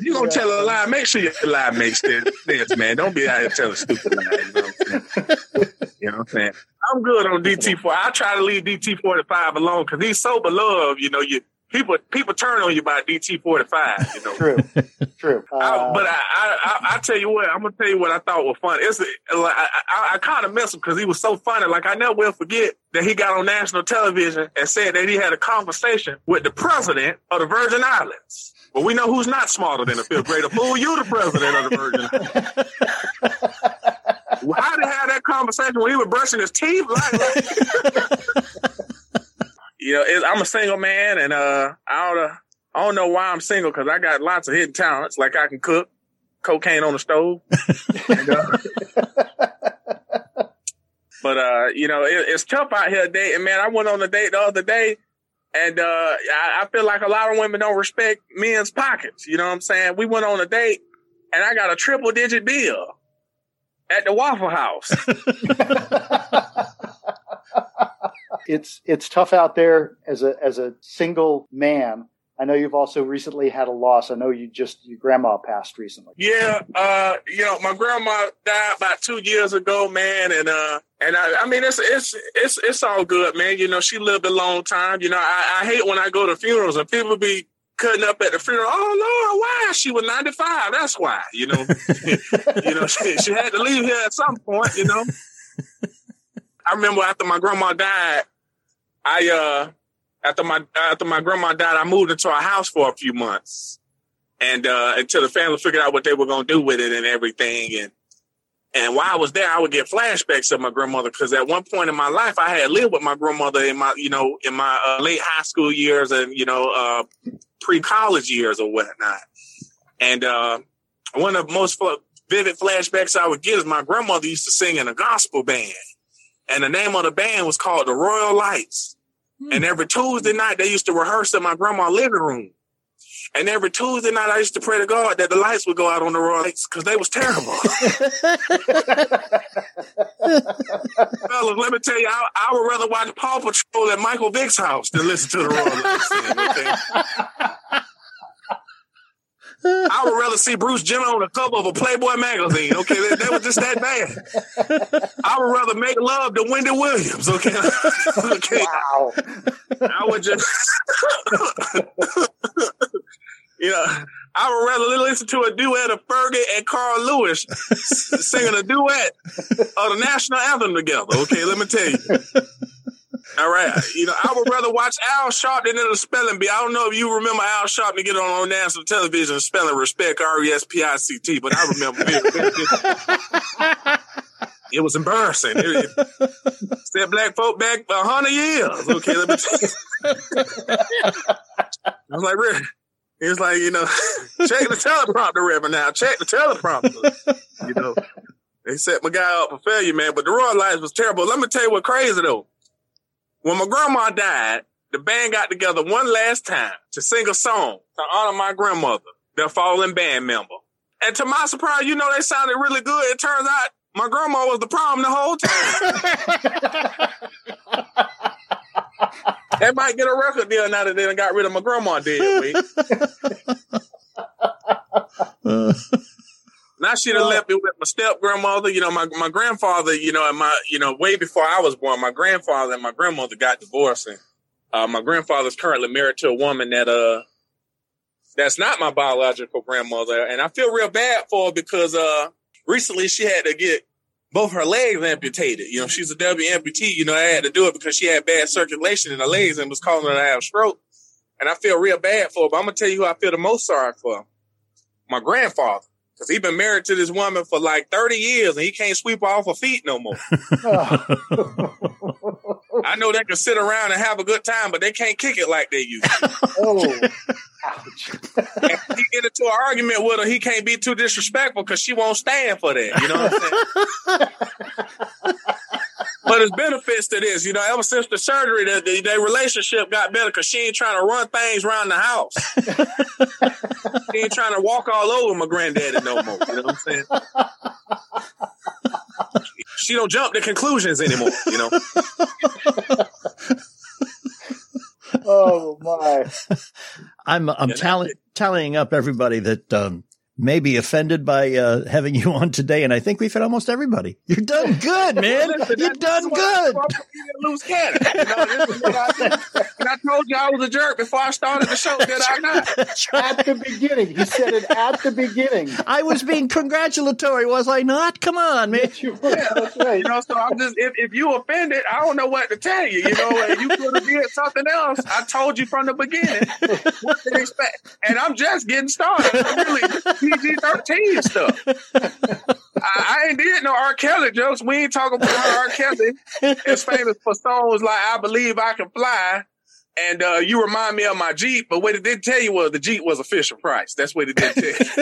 you gonna tell a lie? Make sure your lie makes sense, man. Don't be out here telling stupid lies. You know what I'm saying? You know what I'm saying? I'm good on DT four. I try to leave DT forty five alone because he's so beloved. You know, you people people turn on you by DT forty five. You know, true, true. Uh, I, but I, I, I I tell you what, I'm gonna tell you what I thought was funny. It's like I, I, I kind of miss him because he was so funny. Like I never will forget that he got on national television and said that he had a conversation with the president of the Virgin Islands. But we know who's not smarter than a fifth grader. Fool, you the president of the Virgin Islands. How did he have that conversation when he was brushing his teeth? Like, you know, I'm a single man, and uh, I don't, uh, I don't know why I'm single because I got lots of hidden talents. Like I can cook, cocaine on the stove. and, uh, but uh, you know, it, it's tough out here dating. Man, I went on a date the other day, and uh, I, I feel like a lot of women don't respect men's pockets. You know what I'm saying? We went on a date, and I got a triple digit bill at the Waffle House. it's it's tough out there as a as a single man. I know you've also recently had a loss. I know you just your grandma passed recently. Yeah, uh, you know, my grandma died about two years ago, man, and uh, and I, I mean, it's it's it's it's all good, man. You know, she lived a long time. You know, I, I hate when I go to funerals and people be cutting up at the funeral. Oh Lord, why? She was ninety five. That's why. You know, you know, she, she had to leave here at some point. You know, I remember after my grandma died, I uh after my after my grandma died, I moved into a house for a few months, and uh until the family figured out what they were going to do with it and everything, and and while I was there, I would get flashbacks of my grandmother because at one point in my life, I had lived with my grandmother in my, you know, in my uh, late high school years and you know, uh, pre college years or whatnot. And uh, one of the most vivid flashbacks I would get is my grandmother used to sing in a gospel band, and the name of the band was called the Royal Lights. And hmm. every Tuesday night, they used to rehearse in my grandma's living room. And every Tuesday night, I used to pray to God that the lights would go out on the Royal Lights because they was terrible. Fellas, let me tell you, I, I, would rather watch Paw Patrol at Michael Vick's house than listen to the Royal Lights. okay? I would rather see Bruce Jenner on the cover of a Playboy magazine. Okay, that, that was just that bad. I would rather make love to Wendy Williams. Okay, okay. Wow. I would just, you know, I would rather listen to a duet of Fergie and Carl Lewis singing a duet of the national anthem together. Okay, let me tell you. All right. You know, I would rather watch Al Sharpton than a spelling bee. I don't know if you remember Al Sharpton get on, on national television spelling respect, R E S P I C T, but I remember it. it was embarrassing. It, it set black folk back a hundred years. Okay, let me. I was like, really? It's like, you know, check the teleprompter, Reverend. Now, check the teleprompter. You know, they set my guy up for failure, man. But the Royal Lights was terrible. Let me tell you what crazy though. When my grandma died, the band got together one last time to sing a song to honor my grandmother, their fallen band member. And to my surprise, you know, they sounded really good. It turns out my grandma was the problem the whole time. they might get a record deal now that they got rid of my grandma dead Now she done left me with my step grandmother. You know, my, my grandfather, you know, and my, you know, way before I was born, my grandfather and my grandmother got divorced. And, uh, my grandfather's currently married to a woman that, uh, that's not my biological grandmother. And I feel real bad for her because, uh, recently she had to get both her legs amputated. You know, she's a W amputee. You know, I had to do it because she had bad circulation in her legs and was causing her to have stroke. And I feel real bad for her. But I'm gonna tell you who I feel the most sorry for. My grandfather. Cause he been married to this woman for like 30 years and he can't sweep off her feet no more. I know they can sit around and have a good time, but they can't kick it like they used to. oh, ouch. he get into an argument with her, he can't be too disrespectful because she won't stand for that. You know what I'm saying? but there's benefits to this. You know, ever since the surgery, the, the, their relationship got better because she ain't trying to run things around the house. she ain't trying to walk all over my granddaddy no more. You know what I'm saying? she don't jump to conclusions anymore. You know. oh my! I'm I'm yeah, tally, tallying up everybody that um, may be offended by uh, having you on today, and I think we've had almost everybody. You're done good, man. You're done good. Loose cannon. You know, this is what I and I told you I was a jerk before I started the show, did I not? At the beginning, he said it at the beginning. I was being congratulatory, was I not? Come on, man. You were, that's right. You know, so I'm just if, if you offended, I don't know what to tell you. You know, and you could have did something else. I told you from the beginning what to expect, and I'm just getting started. I'm really PG thirteen stuff. I, I ain't did no R. Kelly jokes. We ain't talking about R. Kelly is famous for songs like "I Believe I Can Fly." And uh, you remind me of my Jeep, but what it didn't tell you was the Jeep was a Fisher Price. That's what it didn't tell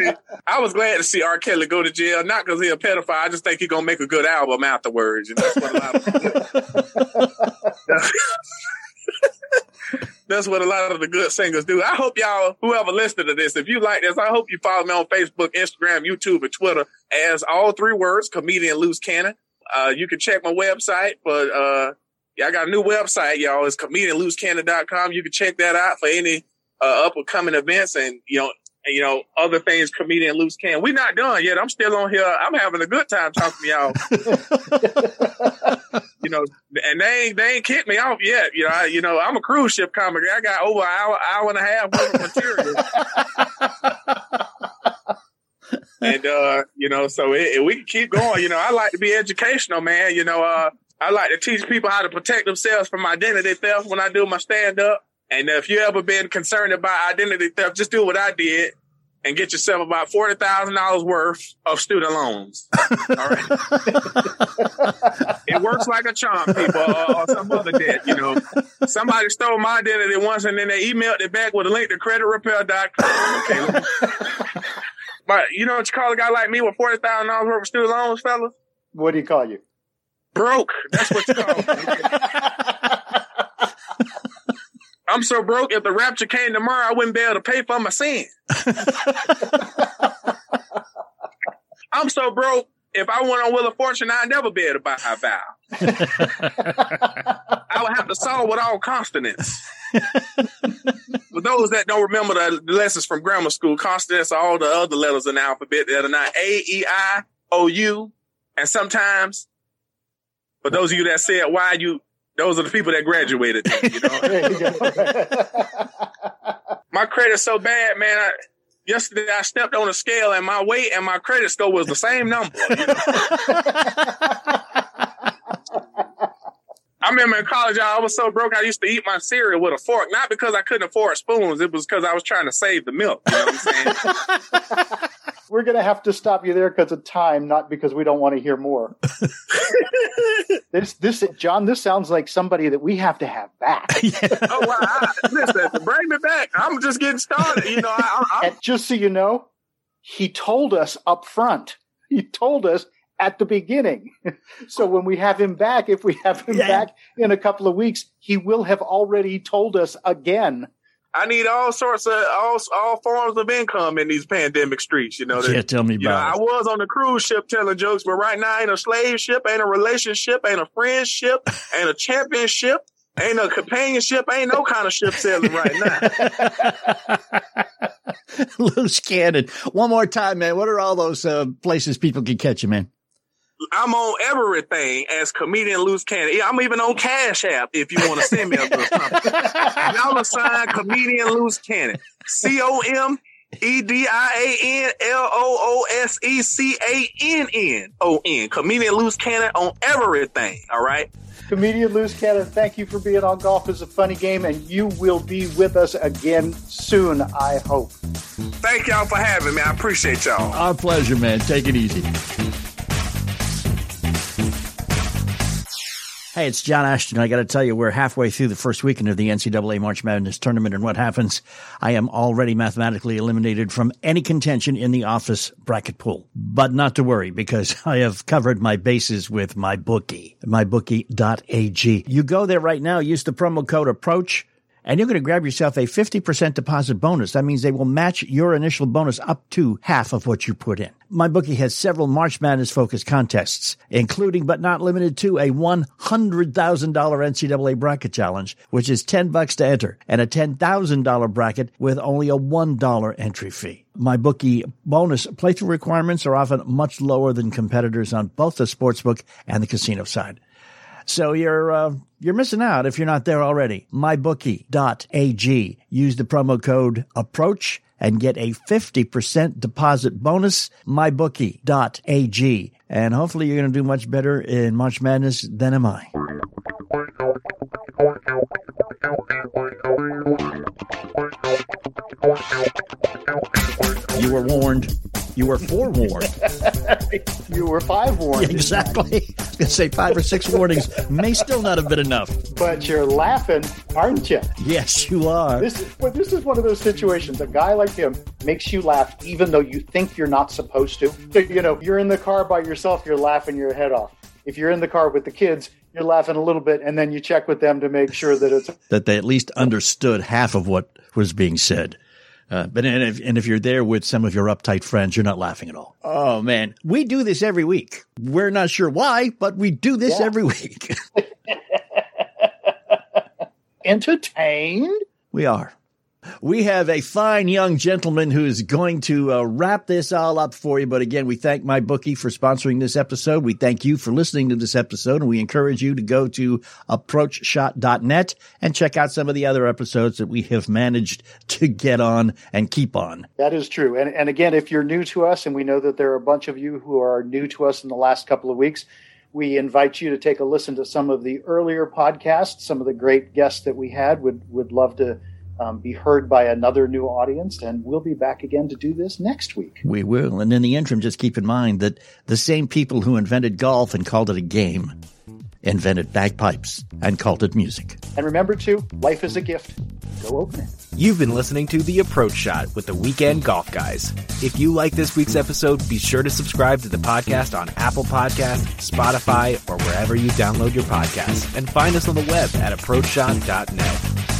you. I was glad to see R. Kelly go to jail, not because he's a pedophile. I just think he's gonna make a good album afterwards. And that's what a lot of that's what a lot of the good singers do. I hope y'all, whoever listened to this, if you like this, I hope you follow me on Facebook, Instagram, YouTube, and Twitter as all three words, comedian loose cannon. Uh, you can check my website, but uh, yeah, I got a new website, y'all. It's comedianloosecannon.com. You can check that out for any uh, up and coming events and you know and, you know, other things comedian loose can. We're not done yet. I'm still on here. I'm having a good time talking to y'all. you know, and they ain't they ain't kicked me off yet. You know, I, you know, I'm a cruise ship comic. I got over an hour, hour and a half worth of material. and uh, you know, so it, it- we can keep going. You know, I like to be educational, man. You know, uh, I like to teach people how to protect themselves from identity theft when I do my stand up. And if you ever been concerned about identity theft, just do what I did and get yourself about forty thousand dollars worth of student loans. All right, it works like a charm, people, or, or some other debt. You know, somebody stole my identity once, and then they emailed it back with a link to creditrepair.com. Okay, but you know what you call a guy like me with forty thousand dollars worth of student loans, fellas? What do you call you? Broke. That's what you call me. I'm so broke. If the rapture came tomorrow, I wouldn't be able to pay for my sin. I'm so broke. If I went on Wheel of Fortune, I'd never be able to buy a vow. I would have to solve with all consonants. For those that don't remember the the lessons from grammar school, consonants are all the other letters in the alphabet that are not A, E, I, O, U. And sometimes, for those of you that said why you, those are the people that graduated. You know? There you go. my credit's so bad, man. I, yesterday I stepped on a scale and my weight and my credit score was the same number. you know? I remember in college, I was so broke, I used to eat my cereal with a fork, not because I couldn't afford spoons. It was because I was trying to save the milk. You know what I'm saying? We're going to have to stop you there because of time, not because we don't want to hear more. this, this, John, this sounds like somebody that we have to have back. oh, wow. I, listen, bring me back. I'm just getting started. You know, I, I, And just so you know, he told us up front. He told us at the beginning. so when we have him back, if we have him Yeah. back in a couple of weeks, he will have already told us again. I need all sorts of all all forms of income in these pandemic streets. You know, Yeah, tell me You know, I was on the cruise ship telling jokes, but right now ain't a slave ship, ain't a relationship, ain't a friendship, ain't a championship, ain't a companionship, ain't no kind of ship sailing right now. Loose cannon. One more time, man. What are all those uh, places people can catch you, man? I'm on everything as comedian loose cannon. I'm even on Cash App if you want to send me a little something. Dollar sign comedian loose cannon. C O M E D I A N L O O S E C A N N O N. Comedian loose cannon on everything. All right. Comedian Loose Cannon, thank you for being on Golf is a Funny Game, and you will be with us again soon, I hope. Thank y'all for having me. I appreciate y'all. Our pleasure, man. Take it easy. Hey, it's John Ashton. I got to tell you, we're halfway through the first weekend of the NCAA March Madness tournament, and what happens? I am already mathematically eliminated from any contention in the office bracket pool. But not to worry, because I have covered my bases with my bookie, mybookie.ag. You go there right now, use the promo code APPROACH, and you're going to grab yourself a 50% deposit bonus. That means they will match your initial bonus up to half of what you put in. My bookie has several March Madness focused contests, including but not limited to a $100,000 NCAA bracket challenge, which is 10 bucks to enter, and a $10,000 bracket with only a $1 entry fee. My bookie bonus playthrough requirements are often much lower than competitors on both the sportsbook and the casino side. So you're uh, you're missing out if you're not there already. MyBookie.ag. Use the promo code APPROACH and get a 50% deposit bonus. MyBookie.ag. And hopefully you're going to do much better in March Madness than am I. You were warned. You were forewarned. you were five warned. exactly. I was going to say five or six warnings may still not have been enough. But you're laughing, aren't you? Yes, you are. This is, well, this is one of those situations. A guy like him makes you laugh even though you think you're not supposed to. You know, you're in the car by yourself, you're laughing your head off. If you're in the car with the kids, you're laughing a little bit, and then you check with them to make sure that it's that they at least understood half of what was being said. Uh, but and if, and if you're there with some of your uptight friends, you're not laughing at all. Oh man, we do this every week. We're not sure why, but we do this Yeah. every week. entertained. we are. We have a fine young gentleman who is going to uh, wrap this all up for you. But again, we thank my bookie for sponsoring this episode. We thank you for listening to this episode, and we encourage you to go to approachshot.net and check out some of the other episodes that we have managed to get on and keep on. That is true. And, and again, if you're new to us, and we know that there are a bunch of you who are new to us in the last couple of weeks, we invite you to take a listen to some of the earlier podcasts. Some of the great guests that we had would would love to um, be heard by another new audience. And we'll be back again to do this next week. We will. And in the interim, just keep in mind that the same people who invented golf and called it a game invented bagpipes and called it music. And remember, too, life is a gift. Go open it. You've been listening to The Approach Shot with the Weekend Golf Guys. If you like this week's episode, be sure to subscribe to the podcast on Apple Podcasts, Spotify, or wherever you download your podcasts. And find us on the web at approachshot.net.